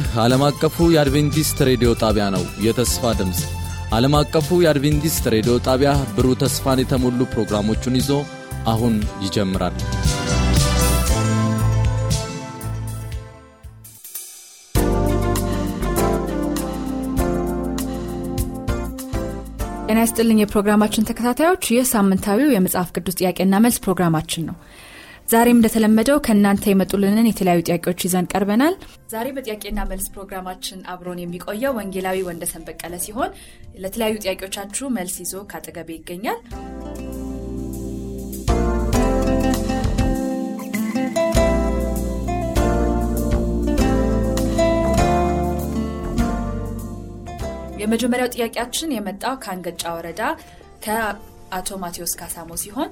ይህ ዓለም አቀፉ የአድቬንቲስት ሬዲዮ ጣቢያ ነው። የተስፋ ድምፅ ዓለም አቀፉ የአድቬንቲስት ሬዲዮ ጣቢያ ብሩህ ተስፋን የተሞሉ ፕሮግራሞቹን ይዞ አሁን ይጀምራል። ጤና ይስጥልኝ የፕሮግራማችን ተከታታዮች፣ ይህ ሳምንታዊው የመጽሐፍ ቅዱስ ጥያቄና መልስ ፕሮግራማችን ነው። ዛሬም እንደተለመደው ከእናንተ የመጡልንን የተለያዩ ጥያቄዎች ይዘን ቀርበናል። ዛሬ በጥያቄና መልስ ፕሮግራማችን አብሮን የሚቆየው ወንጌላዊ ወንደሰን በቀለ ሲሆን ለተለያዩ ጥያቄዎቻችሁ መልስ ይዞ ከአጠገቤ ይገኛል። የመጀመሪያው ጥያቄያችን የመጣው ከአንገጫ ወረዳ ከአቶ ማቴዎስ ካሳሞ ሲሆን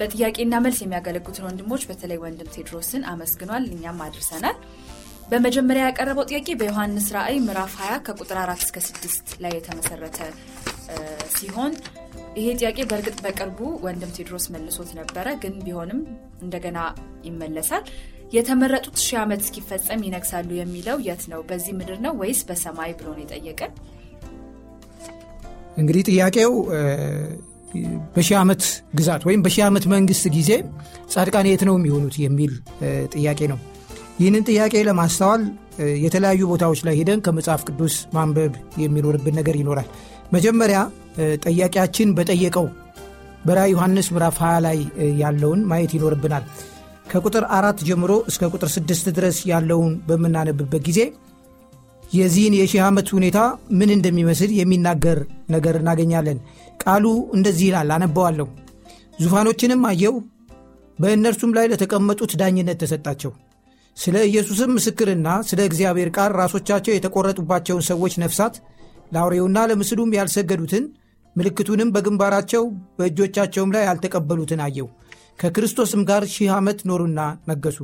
በጥያቄና መልስ የሚያገለግሉትን ወንድሞች በተለይ ወንድም ቴድሮስን አመስግኗል። እኛም አድርሰናል። በመጀመሪያ ያቀረበው ጥያቄ በዮሐንስ ራእይ ምዕራፍ 20 ከቁጥር 4 እስከ 6 ላይ የተመሰረተ ሲሆን ይሄ ጥያቄ በእርግጥ በቅርቡ ወንድም ቴድሮስ መልሶት ነበረ፣ ግን ቢሆንም እንደገና ይመለሳል። የተመረጡት ሺህ ዓመት እስኪፈጸም ይነግሳሉ የሚለው የት ነው? በዚህ ምድር ነው ወይስ በሰማይ ብሎ ነው የጠየቀን። እንግዲህ ጥያቄው በሺህ ዓመት ግዛት ወይም በሺህ ዓመት መንግስት ጊዜ ጻድቃን የት ነው የሚሆኑት የሚል ጥያቄ ነው። ይህንን ጥያቄ ለማስተዋል የተለያዩ ቦታዎች ላይ ሄደን ከመጽሐፍ ቅዱስ ማንበብ የሚኖርብን ነገር ይኖራል። መጀመሪያ ጠያቂያችን በጠየቀው በራዕይ ዮሐንስ ምዕራፍ 20 ላይ ያለውን ማየት ይኖርብናል። ከቁጥር አራት ጀምሮ እስከ ቁጥር ስድስት ድረስ ያለውን በምናነብበት ጊዜ የዚህን የሺህ ዓመት ሁኔታ ምን እንደሚመስል የሚናገር ነገር እናገኛለን። ቃሉ እንደዚህ ይላል፣ አነበዋለሁ። ዙፋኖችንም አየው፣ በእነርሱም ላይ ለተቀመጡት ዳኝነት ተሰጣቸው። ስለ ኢየሱስም ምስክርና ስለ እግዚአብሔር ቃል ራሶቻቸው የተቆረጡባቸውን ሰዎች ነፍሳት ለአውሬውና ለምስሉም ያልሰገዱትን ምልክቱንም በግንባራቸው በእጆቻቸውም ላይ ያልተቀበሉትን አየው። ከክርስቶስም ጋር ሺህ ዓመት ኖሩና ነገሱ።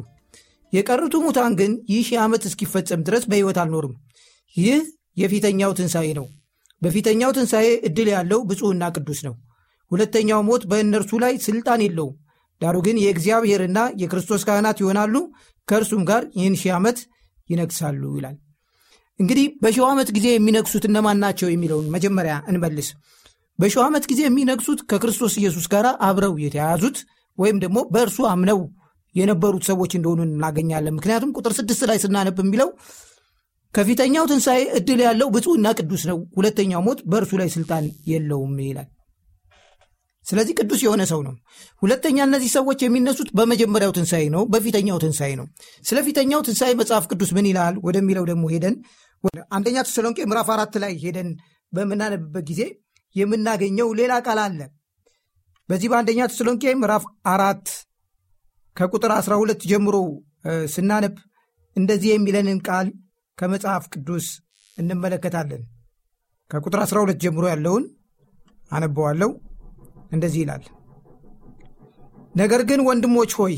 የቀሩቱ ሙታን ግን ይህ ሺህ ዓመት እስኪፈጸም ድረስ በሕይወት አልኖርም። ይህ የፊተኛው ትንሣኤ ነው። በፊተኛው ትንሣኤ ዕድል ያለው ብፁዕና ቅዱስ ነው። ሁለተኛው ሞት በእነርሱ ላይ ሥልጣን የለውም። ዳሩ ግን የእግዚአብሔርና የክርስቶስ ካህናት ይሆናሉ፣ ከእርሱም ጋር ይህን ሺህ ዓመት ይነግሳሉ ይላል። እንግዲህ በሺው ዓመት ጊዜ የሚነግሱት እነማን ናቸው የሚለውን መጀመሪያ እንመልስ። በሺው ዓመት ጊዜ የሚነግሱት ከክርስቶስ ኢየሱስ ጋር አብረው የተያያዙት ወይም ደግሞ በእርሱ አምነው የነበሩት ሰዎች እንደሆኑ እናገኛለን። ምክንያቱም ቁጥር ስድስት ላይ ስናነብ የሚለው ከፊተኛው ትንሣኤ ዕድል ያለው ብፁዕና ቅዱስ ነው፣ ሁለተኛው ሞት በእርሱ ላይ ስልጣን የለውም ይላል። ስለዚህ ቅዱስ የሆነ ሰው ነው። ሁለተኛ እነዚህ ሰዎች የሚነሱት በመጀመሪያው ትንሣኤ ነው፣ በፊተኛው ትንሣኤ ነው። ስለ ፊተኛው ትንሣኤ መጽሐፍ ቅዱስ ምን ይላል ወደሚለው ደግሞ ሄደን አንደኛ ተሰሎንቄ ምዕራፍ አራት ላይ ሄደን በምናነብበት ጊዜ የምናገኘው ሌላ ቃል አለ። በዚህ በአንደኛ ተሰሎንቄ ምዕራፍ አራት ከቁጥር 12 ጀምሮ ስናነብ እንደዚህ የሚለንን ቃል ከመጽሐፍ ቅዱስ እንመለከታለን። ከቁጥር 12 ጀምሮ ያለውን አነበዋለሁ። እንደዚህ ይላል። ነገር ግን ወንድሞች ሆይ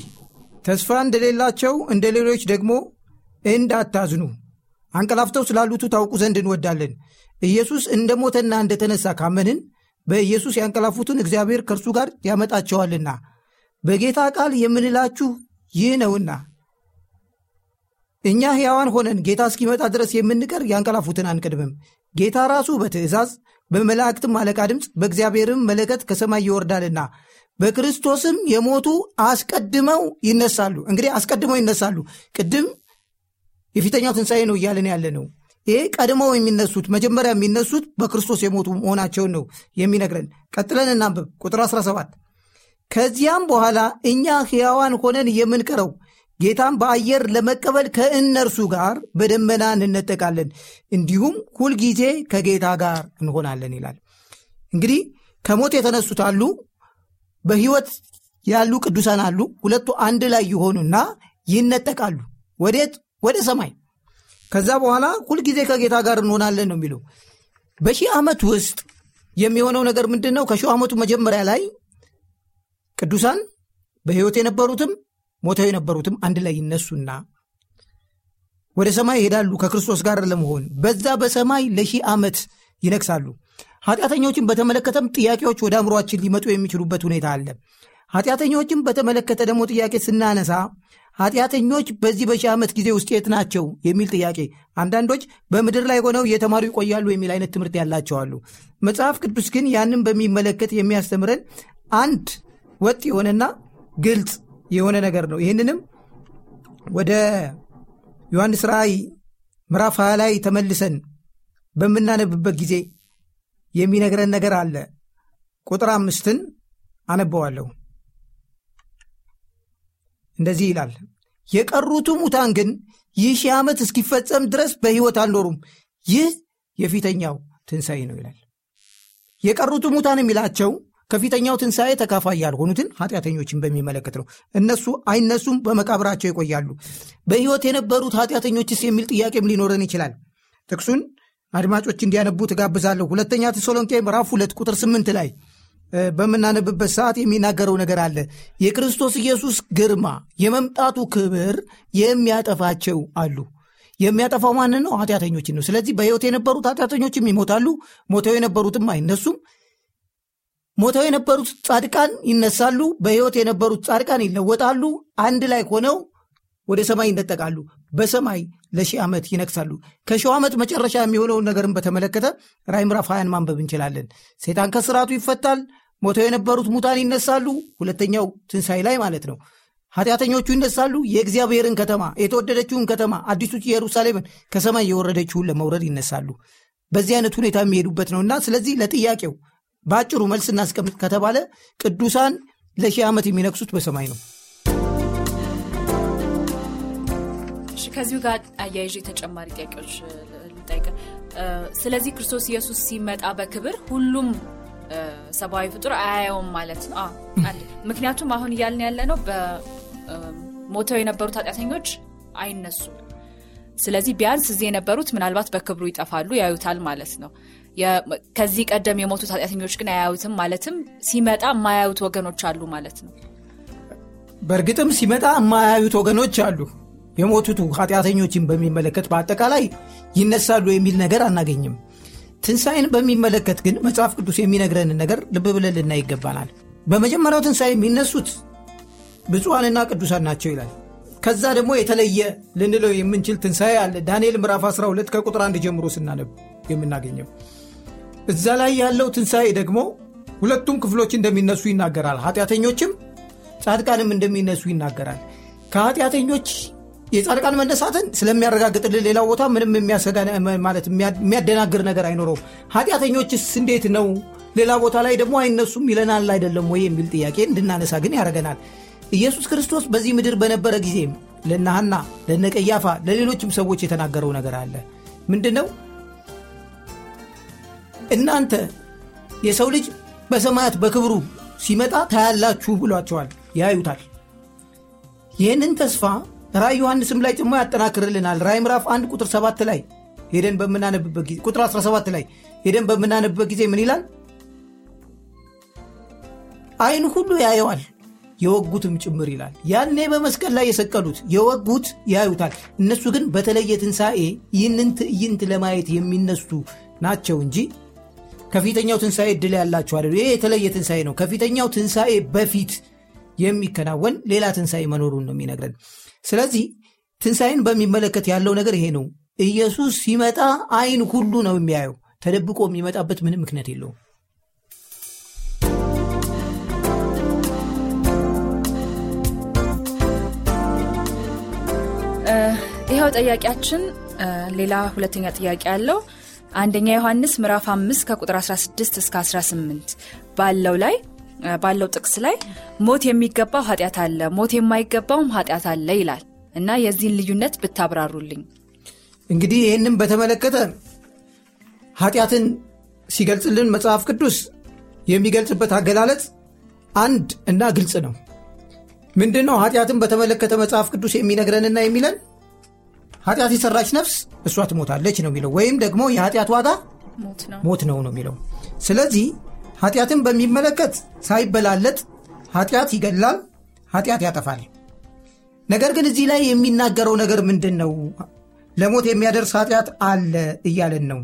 ተስፋ እንደሌላቸው እንደ ሌሎች ደግሞ እንዳታዝኑ አንቀላፍተው ስላሉቱ ታውቁ ዘንድ እንወዳለን። ኢየሱስ እንደ ሞተና እንደተነሳ ካመንን በኢየሱስ ያንቀላፉትን እግዚአብሔር ከእርሱ ጋር ያመጣቸዋልና በጌታ ቃል የምንላችሁ ይህ ነውና እኛ ሕያዋን ሆነን ጌታ እስኪመጣ ድረስ የምንቀር ያንቀላፉትን አንቀድምም። ጌታ ራሱ በትእዛዝ በመላእክትም አለቃ ድምፅ በእግዚአብሔርም መለከት ከሰማይ ይወርዳልና በክርስቶስም የሞቱ አስቀድመው ይነሳሉ። እንግዲህ አስቀድመው ይነሳሉ። ቅድም የፊተኛው ትንሣኤ ነው እያለን ያለ ነው። ይሄ ቀድመው የሚነሱት መጀመሪያ የሚነሱት በክርስቶስ የሞቱ መሆናቸውን ነው የሚነግረን። ቀጥለን እናንብብ ቁጥር 17 ከዚያም በኋላ እኛ ሕያዋን ሆነን የምንቀረው ጌታም በአየር ለመቀበል ከእነርሱ ጋር በደመና እንነጠቃለን፣ እንዲሁም ሁልጊዜ ከጌታ ጋር እንሆናለን ይላል። እንግዲህ ከሞት የተነሱት አሉ፣ በሕይወት ያሉ ቅዱሳን አሉ። ሁለቱ አንድ ላይ ይሆኑና ይነጠቃሉ። ወዴት? ወደ ሰማይ። ከዛ በኋላ ሁልጊዜ ከጌታ ጋር እንሆናለን ነው የሚለው። በሺህ ዓመት ውስጥ የሚሆነው ነገር ምንድን ነው? ከሺህ ዓመቱ መጀመሪያ ላይ ቅዱሳን በሕይወት የነበሩትም ሞተው የነበሩትም አንድ ላይ ይነሱና ወደ ሰማይ ይሄዳሉ ከክርስቶስ ጋር ለመሆን በዛ በሰማይ ለሺህ ዓመት ይነግሳሉ። ኃጢአተኞችን በተመለከተም ጥያቄዎች ወደ አእምሯችን ሊመጡ የሚችሉበት ሁኔታ አለ። ኃጢአተኞችን በተመለከተ ደግሞ ጥያቄ ስናነሳ ኃጢአተኞች በዚህ በሺህ ዓመት ጊዜ ውስጥ የት ናቸው የሚል ጥያቄ አንዳንዶች በምድር ላይ ሆነው እየተማሩ ይቆያሉ የሚል አይነት ትምህርት ያላቸው መጽሐፍ ቅዱስ ግን ያንን በሚመለከት የሚያስተምረን አንድ ወጥ የሆነና ግልጽ የሆነ ነገር ነው። ይህንንም ወደ ዮሐንስ ራእይ ምዕራፍ 20 ላይ ተመልሰን በምናነብበት ጊዜ የሚነግረን ነገር አለ። ቁጥር አምስትን አነበዋለሁ። እንደዚህ ይላል፣ የቀሩቱ ሙታን ግን ይህ ሺህ ዓመት እስኪፈጸም ድረስ በሕይወት አልኖሩም። ይህ የፊተኛው ትንሣኤ ነው ይላል። የቀሩቱ ሙታን የሚላቸው ከፊተኛው ትንሣኤ ተካፋይ ያልሆኑትን ኃጢአተኞችን በሚመለከት ነው። እነሱ አይነሱም፣ በመቃብራቸው ይቆያሉ። በሕይወት የነበሩት ኃጢአተኞችስ የሚል ጥያቄም ሊኖረን ይችላል። ጥቅሱን አድማጮች እንዲያነቡ ትጋብዛለሁ። ሁለተኛ ተሰሎንቄ ምዕራፍ ሁለት ቁጥር ስምንት ላይ በምናነብበት ሰዓት የሚናገረው ነገር አለ። የክርስቶስ ኢየሱስ ግርማ የመምጣቱ ክብር የሚያጠፋቸው አሉ። የሚያጠፋው ማንን ነው? ኃጢአተኞችን ነው። ስለዚህ በሕይወት የነበሩት ኃጢአተኞችም ይሞታሉ፣ ሞተው የነበሩትም አይነሱም። ሞተው የነበሩት ጻድቃን ይነሳሉ፣ በሕይወት የነበሩት ጻድቃን ይለወጣሉ። አንድ ላይ ሆነው ወደ ሰማይ ይነጠቃሉ። በሰማይ ለሺህ ዓመት ይነግሳሉ። ከሺው ዓመት መጨረሻ የሚሆነውን ነገርን በተመለከተ ራዕይ ምዕራፍ ሃያን ማንበብ እንችላለን። ሴጣን ከስርዓቱ ይፈታል። ሞተው የነበሩት ሙታን ይነሳሉ። ሁለተኛው ትንሣኤ ላይ ማለት ነው። ኃጢአተኞቹ ይነሳሉ። የእግዚአብሔርን ከተማ የተወደደችውን ከተማ አዲሱ ኢየሩሳሌምን ከሰማይ የወረደችውን ለመውረድ ይነሳሉ። በዚህ አይነት ሁኔታ የሚሄዱበት ነውና ስለዚህ ለጥያቄው በአጭሩ መልስ እናስቀምጥ ከተባለ ቅዱሳን ለሺህ ዓመት የሚነግሱት በሰማይ ነው። ከዚሁ ጋር አያይዤ ተጨማሪ ጥያቄዎች ልጠይቅ። ስለዚህ ክርስቶስ ኢየሱስ ሲመጣ በክብር ሁሉም ሰብአዊ ፍጡር አያየውም ማለት ነው። ምክንያቱም አሁን እያልን ያለ ነው በሞተው የነበሩት ኃጢአተኞች አይነሱም። ስለዚህ ቢያንስ እዚህ የነበሩት ምናልባት በክብሩ ይጠፋሉ፣ ያዩታል ማለት ነው። ከዚህ ቀደም የሞቱት ኃጢአተኞች ግን አያዩትም። ማለትም ሲመጣ የማያዩት ወገኖች አሉ ማለት ነው። በእርግጥም ሲመጣ የማያዩት ወገኖች አሉ። የሞቱቱ ኃጢአተኞችን በሚመለከት በአጠቃላይ ይነሳሉ የሚል ነገር አናገኝም። ትንሣኤን በሚመለከት ግን መጽሐፍ ቅዱስ የሚነግረንን ነገር ልብ ብለን ይገባናል። በመጀመሪያው ትንሣኤ የሚነሱት ብፁዓንና ቅዱሳን ናቸው ይላል። ከዛ ደግሞ የተለየ ልንለው የምንችል ትንሣኤ አለ። ዳንኤል ምዕራፍ 12 ከቁጥር አንድ ጀምሮ ስናነብ የምናገኘው እዛ ላይ ያለው ትንሣኤ ደግሞ ሁለቱም ክፍሎች እንደሚነሱ ይናገራል። ኃጢአተኞችም ጻድቃንም እንደሚነሱ ይናገራል። ከኃጢአተኞች የጻድቃን መነሳትን ስለሚያረጋግጥልን ሌላው ቦታ ምንም ማለት የሚያደናግር ነገር አይኖረውም። ኃጢአተኞችስ እንዴት ነው? ሌላ ቦታ ላይ ደግሞ አይነሱም ይለናል አይደለም ወይ የሚል ጥያቄ እንድናነሳ ግን ያደርገናል። ኢየሱስ ክርስቶስ በዚህ ምድር በነበረ ጊዜም ለነ ሐና፣ ለነ ቀያፋ፣ ለሌሎችም ሰዎች የተናገረው ነገር አለ። ምንድን ነው? እናንተ የሰው ልጅ በሰማያት በክብሩ ሲመጣ ታያላችሁ ብሏቸዋል። ያዩታል። ይህንን ተስፋ ራእይ ዮሐንስም ላይ ጭሞ ያጠናክርልናል። ራእይ ምዕራፍ 1 ቁጥር 7 ላይ ሄደን በምናነብበት ጊዜ ቁጥር 17 ላይ ሄደን በምናነብበት ጊዜ ምን ይላል? ዓይን ሁሉ ያየዋል የወጉትም ጭምር ይላል። ያኔ በመስቀል ላይ የሰቀሉት የወጉት ያዩታል። እነሱ ግን በተለየ ትንሣኤ ይህንን ትዕይንት ለማየት የሚነሱ ናቸው እንጂ ከፊተኛው ትንሣኤ እድል ያላቸው አይደሉ። ይህ የተለየ ትንሣኤ ነው። ከፊተኛው ትንሣኤ በፊት የሚከናወን ሌላ ትንሣኤ መኖሩን ነው የሚነግረን። ስለዚህ ትንሣኤን በሚመለከት ያለው ነገር ይሄ ነው። ኢየሱስ ሲመጣ ዓይን ሁሉ ነው የሚያየው። ተደብቆ የሚመጣበት ምንም ምክንያት የለውም። ይኸው ጥያቄያችን ሌላ ሁለተኛ ጥያቄ አለው። አንደኛ ዮሐንስ ምዕራፍ 5 ከቁጥር 16 እስከ 18 ባለው ላይ ባለው ጥቅስ ላይ ሞት የሚገባው ኃጢአት አለ፣ ሞት የማይገባውም ኃጢአት አለ ይላል እና የዚህን ልዩነት ብታብራሩልኝ። እንግዲህ ይህንም በተመለከተ ኃጢአትን ሲገልጽልን መጽሐፍ ቅዱስ የሚገልጽበት አገላለጽ አንድ እና ግልጽ ነው። ምንድን ነው ኃጢአትን በተመለከተ መጽሐፍ ቅዱስ የሚነግረንና የሚለን ኃጢአት የሰራች ነፍስ እሷ ትሞታለች ነው የሚለው። ወይም ደግሞ የኃጢአት ዋጋ ሞት ነው። ነው የሚለው። ስለዚህ ኃጢአትን በሚመለከት ሳይበላለጥ ኃጢአት ይገላል ኃጢአት ያጠፋል። ነገር ግን እዚህ ላይ የሚናገረው ነገር ምንድን ነው ለሞት የሚያደርስ ኃጢአት አለ እያለን ነው።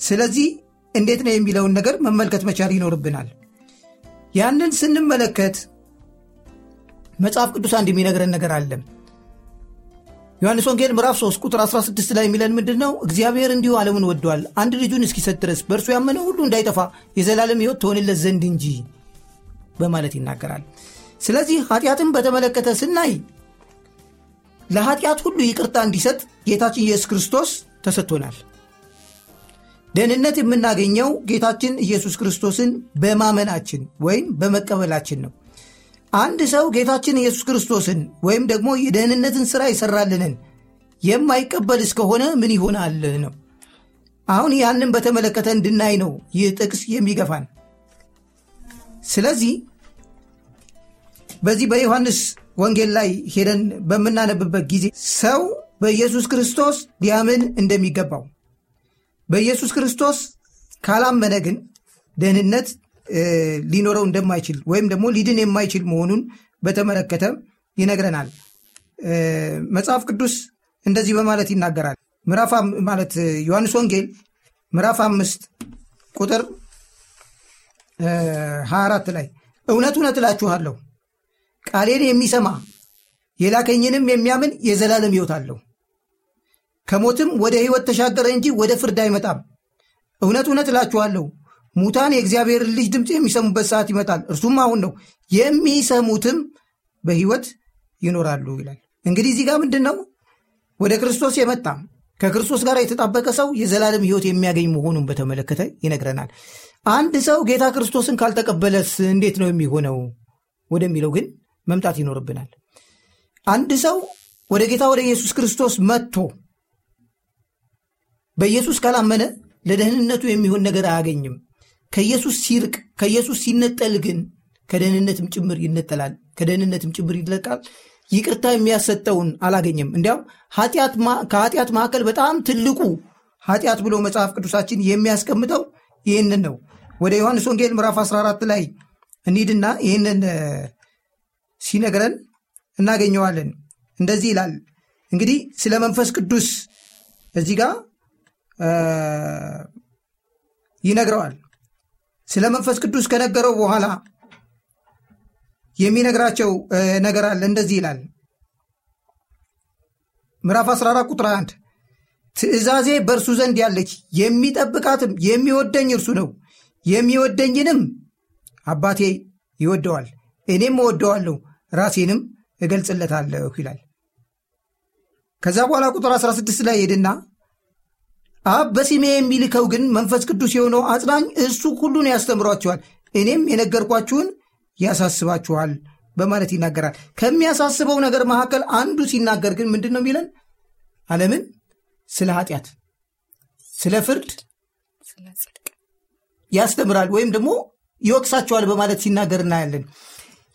ስለዚህ እንዴት ነው የሚለውን ነገር መመልከት መቻል ይኖርብናል። ያንን ስንመለከት መጽሐፍ ቅዱስ አንድ የሚነግረን ነገር አለ ዮሐንስ ወንጌል ምዕራፍ 3 ቁጥር 16 ላይ የሚለን ምንድን ነው? እግዚአብሔር እንዲሁ ዓለምን ወደዋል አንድ ልጁን እስኪሰጥ ድረስ በእርሱ ያመነ ሁሉ እንዳይጠፋ የዘላለም ሕይወት ትሆንለት ዘንድ እንጂ በማለት ይናገራል። ስለዚህ ኃጢአትን በተመለከተ ስናይ ለኃጢአት ሁሉ ይቅርታ እንዲሰጥ ጌታችን ኢየሱስ ክርስቶስ ተሰጥቶናል። ደህንነት የምናገኘው ጌታችን ኢየሱስ ክርስቶስን በማመናችን ወይም በመቀበላችን ነው። አንድ ሰው ጌታችን ኢየሱስ ክርስቶስን ወይም ደግሞ የደህንነትን ሥራ ይሠራልንን የማይቀበል እስከሆነ ምን ይሆናል ነው። አሁን ያንን በተመለከተ እንድናይ ነው ይህ ጥቅስ የሚገፋን። ስለዚህ በዚህ በዮሐንስ ወንጌል ላይ ሄደን በምናነብበት ጊዜ ሰው በኢየሱስ ክርስቶስ ሊያምን እንደሚገባው በኢየሱስ ክርስቶስ ካላመነ ግን ደህንነት ሊኖረው እንደማይችል ወይም ደግሞ ሊድን የማይችል መሆኑን በተመለከተ ይነግረናል። መጽሐፍ ቅዱስ እንደዚህ በማለት ይናገራል። ምዕራፍ ማለት ዮሐንስ ወንጌል ምዕራፍ አምስት ቁጥር 24 ላይ እውነት እውነት እላችኋለሁ ቃሌን የሚሰማ የላከኝንም የሚያምን የዘላለም ሕይወት አለው ከሞትም ወደ ሕይወት ተሻገረ እንጂ ወደ ፍርድ አይመጣም። እውነት እውነት እላችኋለሁ ሙታን የእግዚአብሔርን ልጅ ድምፅ የሚሰሙበት ሰዓት ይመጣል፣ እርሱም አሁን ነው፣ የሚሰሙትም በሕይወት ይኖራሉ ይላል። እንግዲህ እዚህ ጋር ምንድን ነው? ወደ ክርስቶስ የመጣ ከክርስቶስ ጋር የተጣበቀ ሰው የዘላለም ሕይወት የሚያገኝ መሆኑን በተመለከተ ይነግረናል። አንድ ሰው ጌታ ክርስቶስን ካልተቀበለስ እንዴት ነው የሚሆነው ወደሚለው ግን መምጣት ይኖርብናል። አንድ ሰው ወደ ጌታ ወደ ኢየሱስ ክርስቶስ መጥቶ በኢየሱስ ካላመነ ለደህንነቱ የሚሆን ነገር አያገኝም። ከኢየሱስ ሲርቅ ከኢየሱስ ሲነጠል ግን ከደህንነትም ጭምር ይነጠላል፣ ከደህንነትም ጭምር ይለቃል። ይቅርታ የሚያሰጠውን አላገኘም። እንዲያውም ከኃጢአት መካከል በጣም ትልቁ ኃጢአት ብሎ መጽሐፍ ቅዱሳችን የሚያስቀምጠው ይህንን ነው። ወደ ዮሐንስ ወንጌል ምዕራፍ 14 ላይ እንሂድና ይህንን ሲነግረን እናገኘዋለን። እንደዚህ ይላል እንግዲህ ስለ መንፈስ ቅዱስ እዚህ ጋር ይነግረዋል። ስለ መንፈስ ቅዱስ ከነገረው በኋላ የሚነግራቸው ነገር አለ። እንደዚህ ይላል ምዕራፍ 14 ቁጥር 1 ትእዛዜ በእርሱ ዘንድ ያለች የሚጠብቃትም የሚወደኝ እርሱ ነው፣ የሚወደኝንም አባቴ ይወደዋል፣ እኔም እወደዋለሁ፣ ራሴንም እገልጽለታለሁ ይላል። ከዛ በኋላ ቁጥር 16 ላይ ሄድና አብ በስሜ የሚልከው ግን መንፈስ ቅዱስ የሆነው አጽናኝ እሱ ሁሉን ያስተምሯቸዋል፣ እኔም የነገርኳችሁን ያሳስባችኋል በማለት ይናገራል። ከሚያሳስበው ነገር መካከል አንዱ ሲናገር ግን ምንድን ነው የሚለን? ዓለምን ስለ ኃጢአት፣ ስለ ፍርድ ያስተምራል ወይም ደግሞ ይወቅሳቸዋል በማለት ሲናገር እናያለን።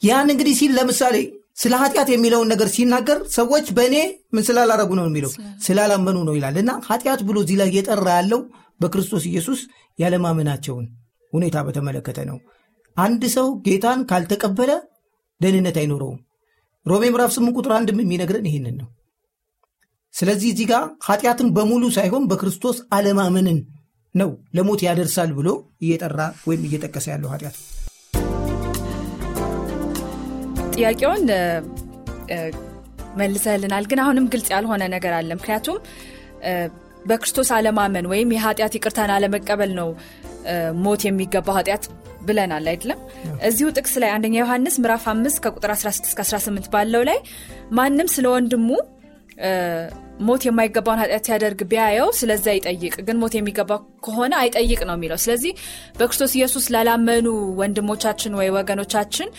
ያን እንግዲህ ሲል ለምሳሌ ስለ ኃጢአት የሚለውን ነገር ሲናገር ሰዎች በእኔ ምን ስላላረጉ ነው የሚለው ስላላመኑ ነው ይላል እና ኃጢአት ብሎ እዚህ ላይ እየጠራ ያለው በክርስቶስ ኢየሱስ ያለማመናቸውን ሁኔታ በተመለከተ ነው። አንድ ሰው ጌታን ካልተቀበለ ደህንነት አይኖረውም። ሮሜ ምዕራፍ ስምንት ቁጥር አንድም የሚነግረን ይህንን ነው። ስለዚህ እዚህ ጋር ኃጢአትን በሙሉ ሳይሆን በክርስቶስ አለማመንን ነው ለሞት ያደርሳል ብሎ እየጠራ ወይም እየጠቀሰ ያለው ኃጢአት ጥያቄውን መልሰልናል፣ ግን አሁንም ግልጽ ያልሆነ ነገር አለ። ምክንያቱም በክርስቶስ አለማመን ወይም የኃጢአት ይቅርታን አለመቀበል ነው ሞት የሚገባው ኃጢአት ብለናል አይደለም። እዚሁ ጥቅስ ላይ አንደኛ ዮሐንስ ምዕራፍ 5 ከቁጥር 16 18 ባለው ላይ ማንም ስለ ወንድሙ ሞት የማይገባውን ኃጢአት ሲያደርግ ቢያየው ስለዚያ ይጠይቅ፣ ግን ሞት የሚገባ ከሆነ አይጠይቅ ነው የሚለው። ስለዚህ በክርስቶስ ኢየሱስ ላላመኑ ወንድሞቻችን ወይ ወገኖቻችን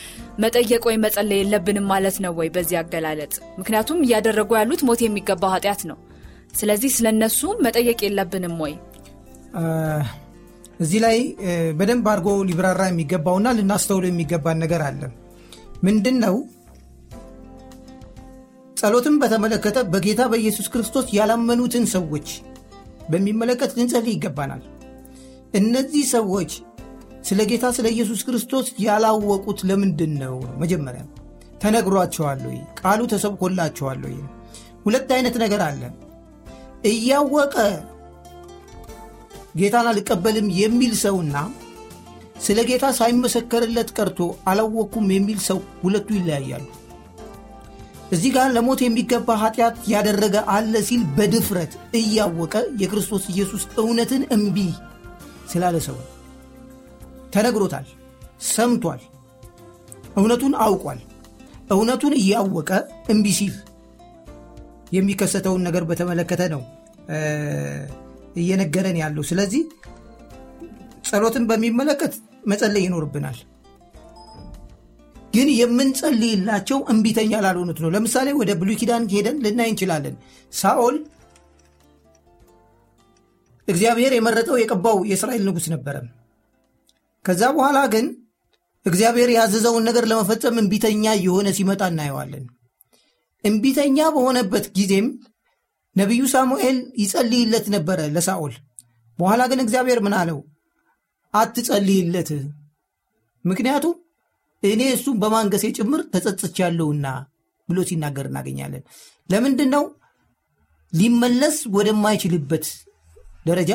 መጠየቅ ወይም መጸለይ የለብንም ማለት ነው ወይ በዚህ አገላለጽ? ምክንያቱም እያደረጉ ያሉት ሞት የሚገባው ኃጢአት ነው። ስለዚህ ስለነሱ መጠየቅ የለብንም ወይ? እዚህ ላይ በደንብ አድርጎ ሊብራራ የሚገባውና ልናስተውሎ የሚገባን ነገር አለ። ምንድን ነው? ጸሎትን በተመለከተ በጌታ በኢየሱስ ክርስቶስ ያላመኑትን ሰዎች በሚመለከት ልንጸልይ ይገባናል። እነዚህ ሰዎች ስለ ጌታ ስለ ኢየሱስ ክርስቶስ ያላወቁት ለምንድን ነው? መጀመሪያ ተነግሯቸዋል ወይ? ቃሉ ተሰብኮላቸዋል ወይ? ሁለት አይነት ነገር አለ። እያወቀ ጌታን አልቀበልም የሚል ሰውና ስለ ጌታ ሳይመሰከርለት ቀርቶ አላወቅኩም የሚል ሰው ሁለቱ ይለያያሉ። እዚህ ጋር ለሞት የሚገባ ኃጢአት ያደረገ አለ ሲል በድፍረት እያወቀ የክርስቶስ ኢየሱስ እውነትን እምቢ ስላለ ሰው ተነግሮታል፣ ሰምቷል፣ እውነቱን አውቋል። እውነቱን እያወቀ እምቢ ሲል የሚከሰተውን ነገር በተመለከተ ነው እየነገረን ያለው። ስለዚህ ጸሎትን በሚመለከት መጸለይ ይኖርብናል። ግን የምንጸልይላቸው እምቢተኛ ላልሆኑት ነው። ለምሳሌ ወደ ብሉይ ኪዳን ሄደን ልናይ እንችላለን። ሳኦል እግዚአብሔር የመረጠው የቀባው የእስራኤል ንጉሥ ነበረ። ከዛ በኋላ ግን እግዚአብሔር ያዘዘውን ነገር ለመፈጸም እምቢተኛ የሆነ ሲመጣ እናየዋለን። እምቢተኛ በሆነበት ጊዜም ነቢዩ ሳሙኤል ይጸልይለት ነበረ ለሳኦል። በኋላ ግን እግዚአብሔር ምን አለው? አትጸልይለት፣ ምክንያቱም እኔ እሱም በማንገሴ ጭምር ተጸጽቻለሁና ብሎ ሲናገር እናገኛለን። ለምንድን ነው? ሊመለስ ወደማይችልበት ደረጃ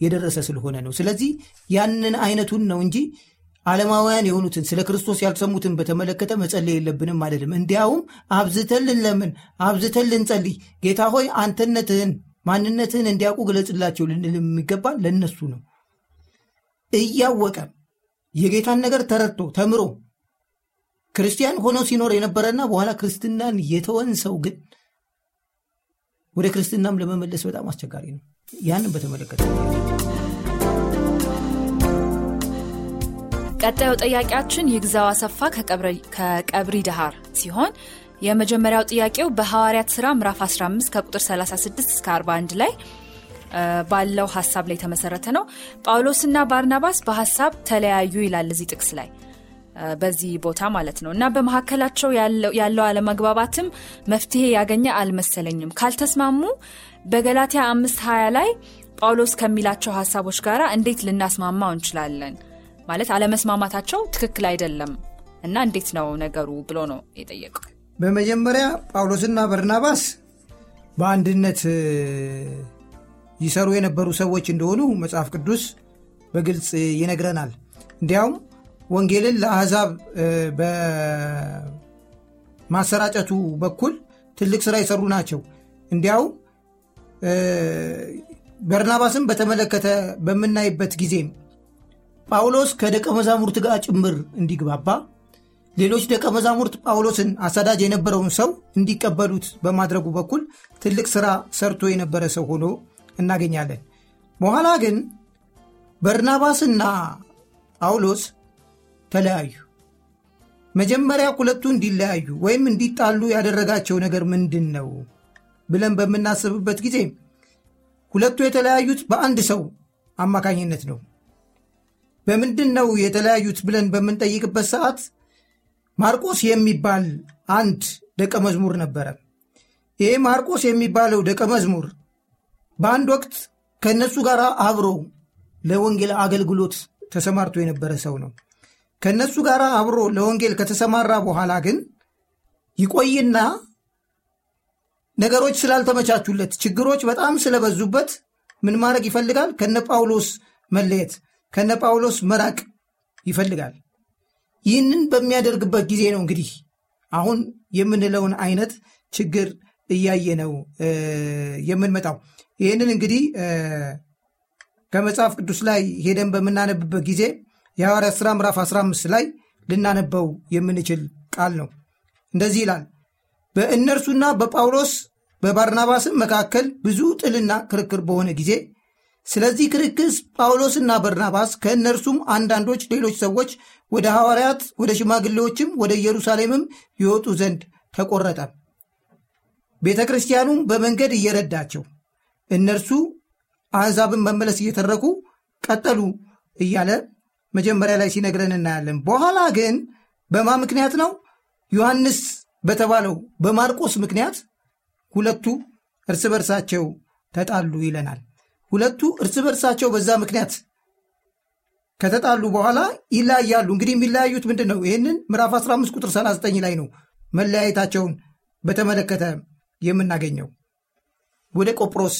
የደረሰ ስለሆነ ነው። ስለዚህ ያንን አይነቱን ነው እንጂ ዓለማውያን የሆኑትን ስለ ክርስቶስ ያልሰሙትን በተመለከተ መጸለይ የለብንም አይደለም። እንዲያውም አብዝተን ልንለምን፣ አብዝተን ልንጸልይ፣ ጌታ ሆይ አንተነትህን ማንነትህን እንዲያውቁ ግለጽላቸው ልንል የሚገባ ለነሱ ነው። እያወቀ የጌታን ነገር ተረድቶ ተምሮ ክርስቲያን ሆኖ ሲኖር የነበረና በኋላ ክርስትናን የተወን ሰው ግን ወደ ክርስትናም ለመመለስ በጣም አስቸጋሪ ነው። ያንን በተመለከተ ቀጣዩ ጥያቄያችን ይግዛው አሰፋ ከቀብሪ ዳሃር ሲሆን የመጀመሪያው ጥያቄው በሐዋርያት ሥራ ምዕራፍ 15 ከቁጥር 36 እስከ 41 ላይ ባለው ሀሳብ ላይ የተመሰረተ ነው። ጳውሎስና ባርናባስ በሀሳብ ተለያዩ ይላል እዚህ ጥቅስ ላይ በዚህ ቦታ ማለት ነው እና በመካከላቸው ያለው አለመግባባትም መፍትሄ ያገኘ አልመሰለኝም። ካልተስማሙ በገላትያ አምስት ሀያ ላይ ጳውሎስ ከሚላቸው ሀሳቦች ጋር እንዴት ልናስማማው እንችላለን? ማለት አለመስማማታቸው ትክክል አይደለም እና እንዴት ነው ነገሩ ብሎ ነው የጠየቀው። በመጀመሪያ ጳውሎስና በርናባስ በአንድነት ይሰሩ የነበሩ ሰዎች እንደሆኑ መጽሐፍ ቅዱስ በግልጽ ይነግረናል። እንዲያውም ወንጌልን ለአሕዛብ በማሰራጨቱ በኩል ትልቅ ስራ የሰሩ ናቸው። እንዲያውም በርናባስን በተመለከተ በምናይበት ጊዜም ጳውሎስ ከደቀ መዛሙርት ጋር ጭምር እንዲግባባ ሌሎች ደቀ መዛሙርት ጳውሎስን አሳዳጅ የነበረውን ሰው እንዲቀበሉት በማድረጉ በኩል ትልቅ ስራ ሰርቶ የነበረ ሰው ሆኖ እናገኛለን። በኋላ ግን በርናባስና ጳውሎስ ተለያዩ። መጀመሪያ ሁለቱ እንዲለያዩ ወይም እንዲጣሉ ያደረጋቸው ነገር ምንድን ነው ብለን በምናስብበት ጊዜ ሁለቱ የተለያዩት በአንድ ሰው አማካኝነት ነው። በምንድን ነው የተለያዩት ብለን በምንጠይቅበት ሰዓት ማርቆስ የሚባል አንድ ደቀ መዝሙር ነበረ። ይሄ ማርቆስ የሚባለው ደቀ መዝሙር በአንድ ወቅት ከእነሱ ጋር አብሮ ለወንጌል አገልግሎት ተሰማርቶ የነበረ ሰው ነው። ከእነሱ ጋር አብሮ ለወንጌል ከተሰማራ በኋላ ግን ይቆይና ነገሮች ስላልተመቻቹለት፣ ችግሮች በጣም ስለበዙበት ምን ማድረግ ይፈልጋል? ከነ ጳውሎስ መለየት፣ ከነ ጳውሎስ መራቅ ይፈልጋል። ይህንን በሚያደርግበት ጊዜ ነው እንግዲህ አሁን የምንለውን አይነት ችግር እያየ ነው የምንመጣው። ይህንን እንግዲህ ከመጽሐፍ ቅዱስ ላይ ሄደን በምናነብበት ጊዜ የሐዋርያት ሥራ ምዕራፍ 15 ላይ ልናነበው የምንችል ቃል ነው። እንደዚህ ይላል። በእነርሱና በጳውሎስ በባርናባስም መካከል ብዙ ጥልና ክርክር በሆነ ጊዜ ስለዚህ ክርክር ጳውሎስና በርናባስ ከእነርሱም አንዳንዶች ሌሎች ሰዎች ወደ ሐዋርያት ወደ ሽማግሌዎችም ወደ ኢየሩሳሌምም ይወጡ ዘንድ ተቆረጠ። ቤተ ክርስቲያኑም በመንገድ እየረዳቸው እነርሱ አሕዛብን መመለስ እየተረኩ ቀጠሉ እያለ መጀመሪያ ላይ ሲነግረን እናያለን። በኋላ ግን በማ ምክንያት ነው? ዮሐንስ በተባለው በማርቆስ ምክንያት ሁለቱ እርስ በርሳቸው ተጣሉ ይለናል። ሁለቱ እርስ በርሳቸው በዛ ምክንያት ከተጣሉ በኋላ ይለያያሉ። እንግዲህ የሚለያዩት ምንድን ነው? ይህንን ምዕራፍ 15 ቁጥር 39 ላይ ነው መለያየታቸውን በተመለከተ የምናገኘው። ወደ ቆጵሮስ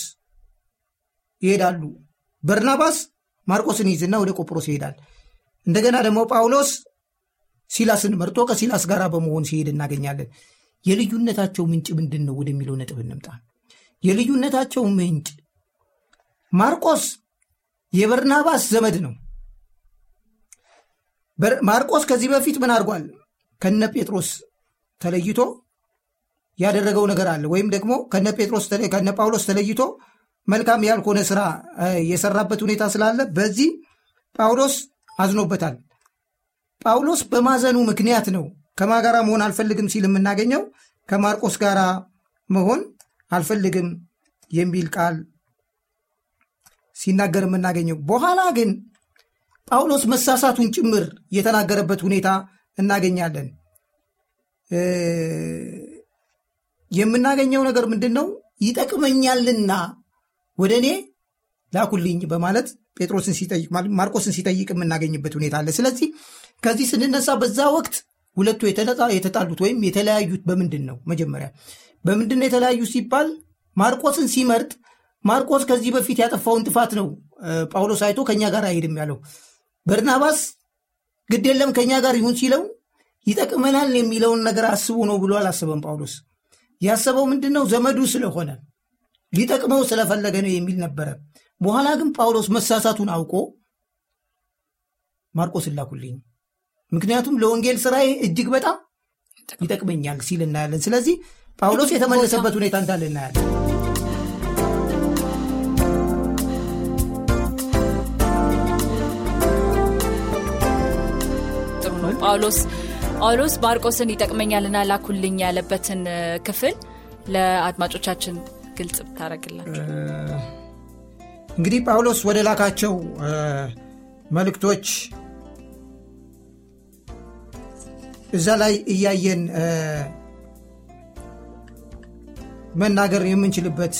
ይሄዳሉ። በርናባስ ማርቆስን ይዝና ወደ ቆጵሮስ ይሄዳል። እንደገና ደግሞ ጳውሎስ ሲላስን መርጦ ከሲላስ ጋር በመሆን ሲሄድ እናገኛለን። የልዩነታቸው ምንጭ ምንድን ነው ወደሚለው ነጥብ እንምጣ። የልዩነታቸው ምንጭ ማርቆስ የበርናባስ ዘመድ ነው። ማርቆስ ከዚህ በፊት ምን አድርጓል? ከነ ጴጥሮስ ተለይቶ ያደረገው ነገር አለ። ወይም ደግሞ ከነ ጴጥሮስ ከነ ጳውሎስ ተለይቶ መልካም ያልሆነ ስራ የሰራበት ሁኔታ ስላለ በዚህ ጳውሎስ አዝኖበታል። ጳውሎስ በማዘኑ ምክንያት ነው ከማጋራ መሆን አልፈልግም ሲል የምናገኘው ከማርቆስ ጋር መሆን አልፈልግም የሚል ቃል ሲናገር የምናገኘው። በኋላ ግን ጳውሎስ መሳሳቱን ጭምር የተናገረበት ሁኔታ እናገኛለን። የምናገኘው ነገር ምንድን ነው? ይጠቅመኛልና ወደ እኔ ላኩልኝ በማለት ጴጥሮስን ሲጠይቅ ማርቆስን ሲጠይቅ የምናገኝበት ሁኔታ አለ። ስለዚህ ከዚህ ስንነሳ በዛ ወቅት ሁለቱ የተጣሉት ወይም የተለያዩት በምንድን ነው? መጀመሪያ በምንድን ነው የተለያዩ ሲባል ማርቆስን ሲመርጥ ማርቆስ ከዚህ በፊት ያጠፋውን ጥፋት ነው ጳውሎስ አይቶ ከኛ ጋር አይሄድም ያለው። በርናባስ ግድ የለም ከኛ ጋር ይሁን ሲለው ይጠቅመናል የሚለውን ነገር አስቦ ነው ብሎ አላሰበም። ጳውሎስ ያሰበው ምንድን ነው? ዘመዱ ስለሆነ ሊጠቅመው ስለፈለገ ነው የሚል ነበረ። በኋላ ግን ጳውሎስ መሳሳቱን አውቆ ማርቆስ ላኩልኝ፣ ምክንያቱም ለወንጌል ስራዬ እጅግ በጣም ይጠቅመኛል ሲል እናያለን። ስለዚህ ጳውሎስ የተመለሰበት ሁኔታ እንዳለ እናያለን። ጥሩ ነው። ጳውሎስ ጳውሎስ ማርቆስን ይጠቅመኛልና ላኩልኝ ያለበትን ክፍል ለአድማጮቻችን ግልጽ ብታደረግላቸው። እንግዲህ ጳውሎስ ወደ ላካቸው መልእክቶች እዛ ላይ እያየን መናገር የምንችልበት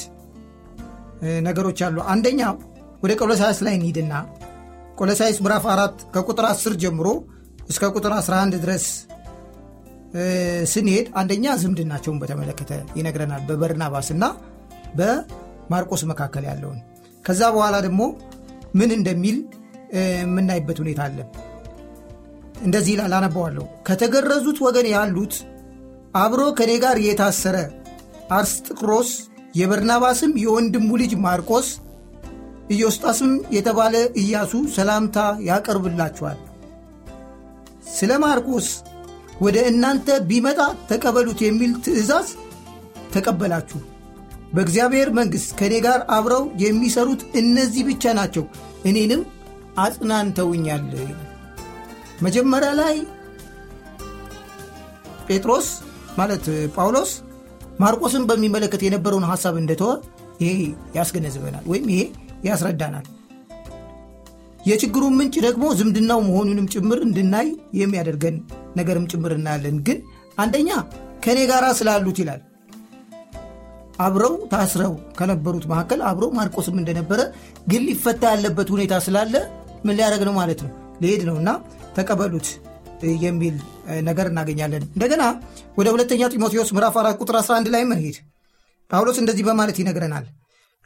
ነገሮች አሉ። አንደኛው ወደ ቆሎሳይስ ላይ እንሂድና ቆሎሳይስ ምዕራፍ አራት ከቁጥር 10 ጀምሮ እስከ ቁጥር 11 ድረስ ስንሄድ አንደኛ ዝምድናቸውን በተመለከተ ይነግረናል። በበርናባስ እና በማርቆስ መካከል ያለውን ከዛ በኋላ ደግሞ ምን እንደሚል የምናይበት ሁኔታ አለ። እንደዚህ ይላል፣ አነባዋለሁ። ከተገረዙት ወገን ያሉት አብሮ ከኔ ጋር የታሰረ አርስጥቅሮስ፣ የበርናባስም የወንድሙ ልጅ ማርቆስ፣ ኢዮስጣስም የተባለ ኢያሱ ሰላምታ ያቀርብላችኋል። ስለ ማርቆስ ወደ እናንተ ቢመጣ ተቀበሉት የሚል ትእዛዝ ተቀበላችሁ። በእግዚአብሔር መንግሥት ከእኔ ጋር አብረው የሚሰሩት እነዚህ ብቻ ናቸው፣ እኔንም አጽናንተውኛል። መጀመሪያ ላይ ጴጥሮስ ማለት ጳውሎስ ማርቆስን በሚመለከት የነበረውን ሐሳብ እንደተወ ይሄ ያስገነዝበናል ወይም ይሄ ያስረዳናል። የችግሩን ምንጭ ደግሞ ዝምድናው መሆኑንም ጭምር እንድናይ የሚያደርገን ነገርም ጭምር እናያለን። ግን አንደኛ ከእኔ ጋር ስላሉት ይላል አብረው ታስረው ከነበሩት መካከል አብረው ማርቆስም እንደነበረ ግን ሊፈታ ያለበት ሁኔታ ስላለ ምን ሊያደርግ ነው ማለት ነው ሊሄድ ነው እና ተቀበሉት የሚል ነገር እናገኛለን። እንደገና ወደ ሁለተኛ ጢሞቴዎስ ምዕራፍ 4 ቁጥር 11 ላይ መሄድ ጳውሎስ እንደዚህ በማለት ይነግረናል።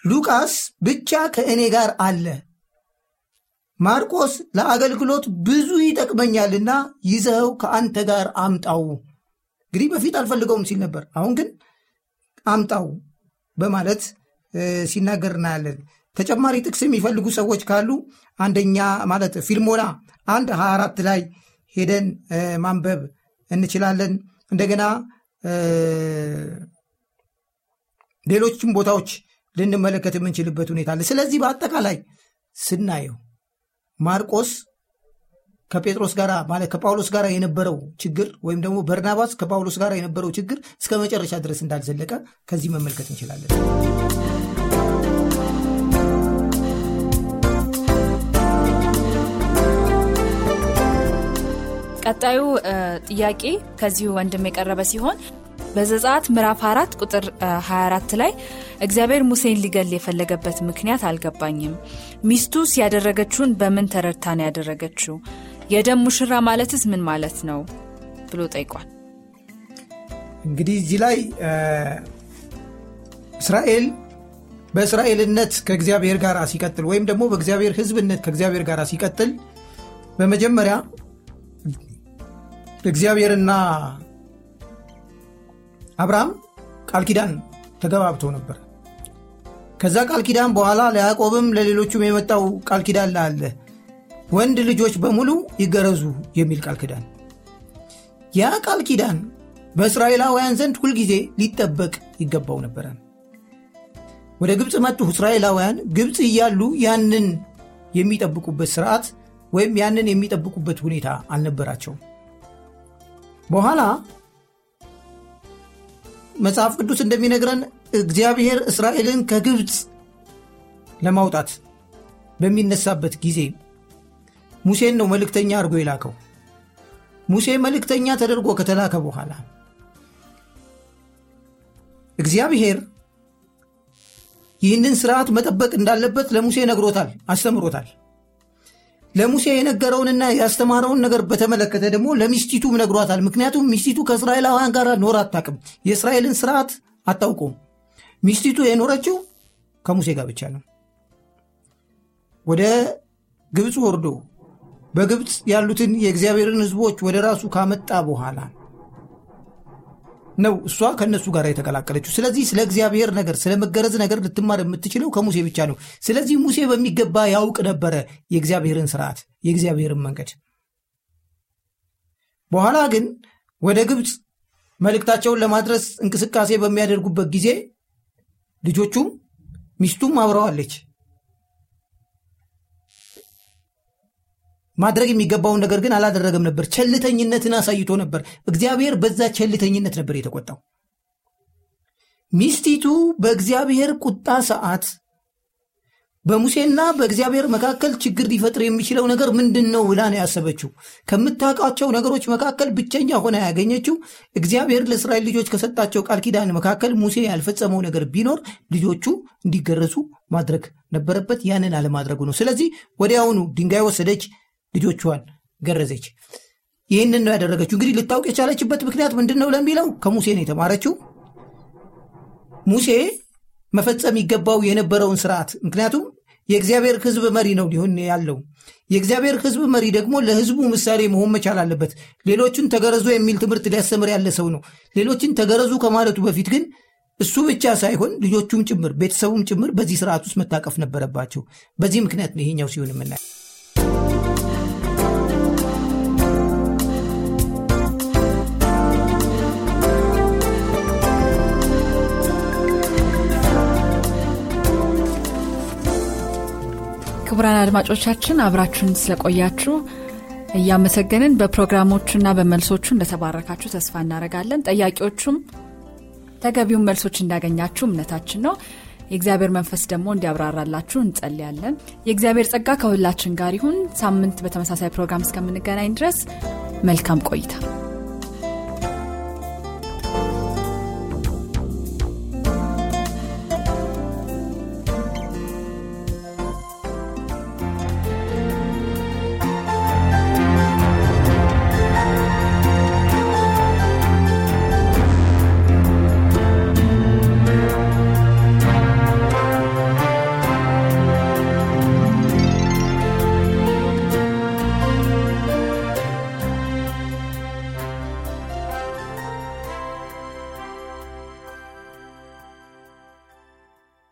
ሉቃስ ብቻ ከእኔ ጋር አለ፣ ማርቆስ ለአገልግሎት ብዙ ይጠቅመኛልና ይዘኸው ከአንተ ጋር አምጣው። እንግዲህ በፊት አልፈልገውም ሲል ነበር፣ አሁን ግን አምጣው በማለት ሲናገር እናያለን። ተጨማሪ ጥቅስ የሚፈልጉ ሰዎች ካሉ አንደኛ ማለት ፊልሞና አንድ 24 ላይ ሄደን ማንበብ እንችላለን። እንደገና ሌሎችም ቦታዎች ልንመለከት የምንችልበት ሁኔታ አለ። ስለዚህ በአጠቃላይ ስናየው ማርቆስ ከጴጥሮስ ጋር ማለት ከጳውሎስ ጋር የነበረው ችግር ወይም ደግሞ በርናባስ ከጳውሎስ ጋር የነበረው ችግር እስከ መጨረሻ ድረስ እንዳልዘለቀ ከዚህ መመልከት እንችላለን። ቀጣዩ ጥያቄ ከዚሁ ወንድም የቀረበ ሲሆን በዘጸአት ምዕራፍ 4 ቁጥር 24 ላይ እግዚአብሔር ሙሴን ሊገል የፈለገበት ምክንያት አልገባኝም። ሚስቱስ ያደረገችውን በምን ተረድታ ነው ያደረገችው? የደም ሙሽራ ማለትስ ምን ማለት ነው? ብሎ ጠይቋል። እንግዲህ እዚህ ላይ እስራኤል በእስራኤልነት ከእግዚአብሔር ጋር ሲቀጥል ወይም ደግሞ በእግዚአብሔር ሕዝብነት ከእግዚአብሔር ጋር ሲቀጥል በመጀመሪያ እግዚአብሔርና አብርሃም ቃል ኪዳን ተገባብቶ ነበር። ከዛ ቃል ኪዳን በኋላ ለያዕቆብም ለሌሎቹም የመጣው ቃል ኪዳን ላለ ወንድ ልጆች በሙሉ ይገረዙ የሚል ቃል ኪዳን። ያ ቃል ኪዳን በእስራኤላውያን ዘንድ ሁልጊዜ ሊጠበቅ ይገባው ነበረ። ወደ ግብፅ መጡ እስራኤላውያን። ግብፅ እያሉ ያንን የሚጠብቁበት ስርዓት ወይም ያንን የሚጠብቁበት ሁኔታ አልነበራቸውም። በኋላ መጽሐፍ ቅዱስ እንደሚነግረን እግዚአብሔር እስራኤልን ከግብፅ ለማውጣት በሚነሳበት ጊዜ ሙሴን ነው መልእክተኛ አድርጎ የላከው። ሙሴ መልእክተኛ ተደርጎ ከተላከ በኋላ እግዚአብሔር ይህንን ስርዓት መጠበቅ እንዳለበት ለሙሴ ነግሮታል አስተምሮታል። ለሙሴ የነገረውንና ያስተማረውን ነገር በተመለከተ ደግሞ ለሚስቲቱም ነግሯታል። ምክንያቱም ሚስቲቱ ከእስራኤላውያን ጋር ኖር አታቅም የእስራኤልን ስርዓት አታውቁም ሚስቲቱ የኖረችው ከሙሴ ጋር ብቻ ነው። ወደ ግብፅ ወርዶ በግብፅ ያሉትን የእግዚአብሔርን ህዝቦች ወደ ራሱ ካመጣ በኋላ ነው እሷ ከእነሱ ጋር የተቀላቀለችው። ስለዚህ ስለ እግዚአብሔር ነገር ስለ መገረዝ ነገር ልትማር የምትችለው ከሙሴ ብቻ ነው። ስለዚህ ሙሴ በሚገባ ያውቅ ነበረ የእግዚአብሔርን ስርዓት የእግዚአብሔርን መንገድ። በኋላ ግን ወደ ግብፅ መልእክታቸውን ለማድረስ እንቅስቃሴ በሚያደርጉበት ጊዜ ልጆቹም ሚስቱም አብረዋለች ማድረግ የሚገባውን ነገር ግን አላደረገም ነበር። ቸልተኝነትን አሳይቶ ነበር። እግዚአብሔር በዛ ቸልተኝነት ነበር የተቆጣው። ሚስቲቱ በእግዚአብሔር ቁጣ ሰዓት በሙሴና በእግዚአብሔር መካከል ችግር ሊፈጥር የሚችለው ነገር ምንድን ነው ብላ ነው ያሰበችው። ከምታውቃቸው ነገሮች መካከል ብቸኛ ሆነ ያገኘችው እግዚአብሔር ለእስራኤል ልጆች ከሰጣቸው ቃል ኪዳን መካከል ሙሴ ያልፈጸመው ነገር ቢኖር ልጆቹ እንዲገረዙ ማድረግ ነበረበት። ያንን አለማድረጉ ነው። ስለዚህ ወዲያውኑ ድንጋይ ወሰደች ልጆቿን ገረዘች። ይህንን ነው ያደረገችው። እንግዲህ ልታውቅ የቻለችበት ምክንያት ምንድን ነው ለሚለው ከሙሴ ነው የተማረችው። ሙሴ መፈጸም ይገባው የነበረውን ስርዓት ምክንያቱም የእግዚአብሔር ህዝብ መሪ ነው ሊሆን ያለው። የእግዚአብሔር ህዝብ መሪ ደግሞ ለህዝቡ ምሳሌ መሆን መቻል አለበት። ሌሎችን ተገረዙ የሚል ትምህርት ሊያስተምር ያለ ሰው ነው። ሌሎችን ተገረዙ ከማለቱ በፊት ግን እሱ ብቻ ሳይሆን ልጆቹም ጭምር ቤተሰቡም ጭምር በዚህ ስርዓት ውስጥ መታቀፍ ነበረባቸው። በዚህ ምክንያት ነው ይሄኛው ሲሆን የምናየው ክቡራን አድማጮቻችን አብራችሁን ስለቆያችሁ እያመሰገንን በፕሮግራሞቹና በመልሶቹ እንደተባረካችሁ ተስፋ እናደረጋለን ጠያቂዎቹም ተገቢውን መልሶች እንዳገኛችሁ እምነታችን ነው። የእግዚአብሔር መንፈስ ደግሞ እንዲያብራራላችሁ እንጸልያለን። የእግዚአብሔር ጸጋ ከሁላችን ጋር ይሁን። ሳምንት በተመሳሳይ ፕሮግራም እስከምንገናኝ ድረስ መልካም ቆይታ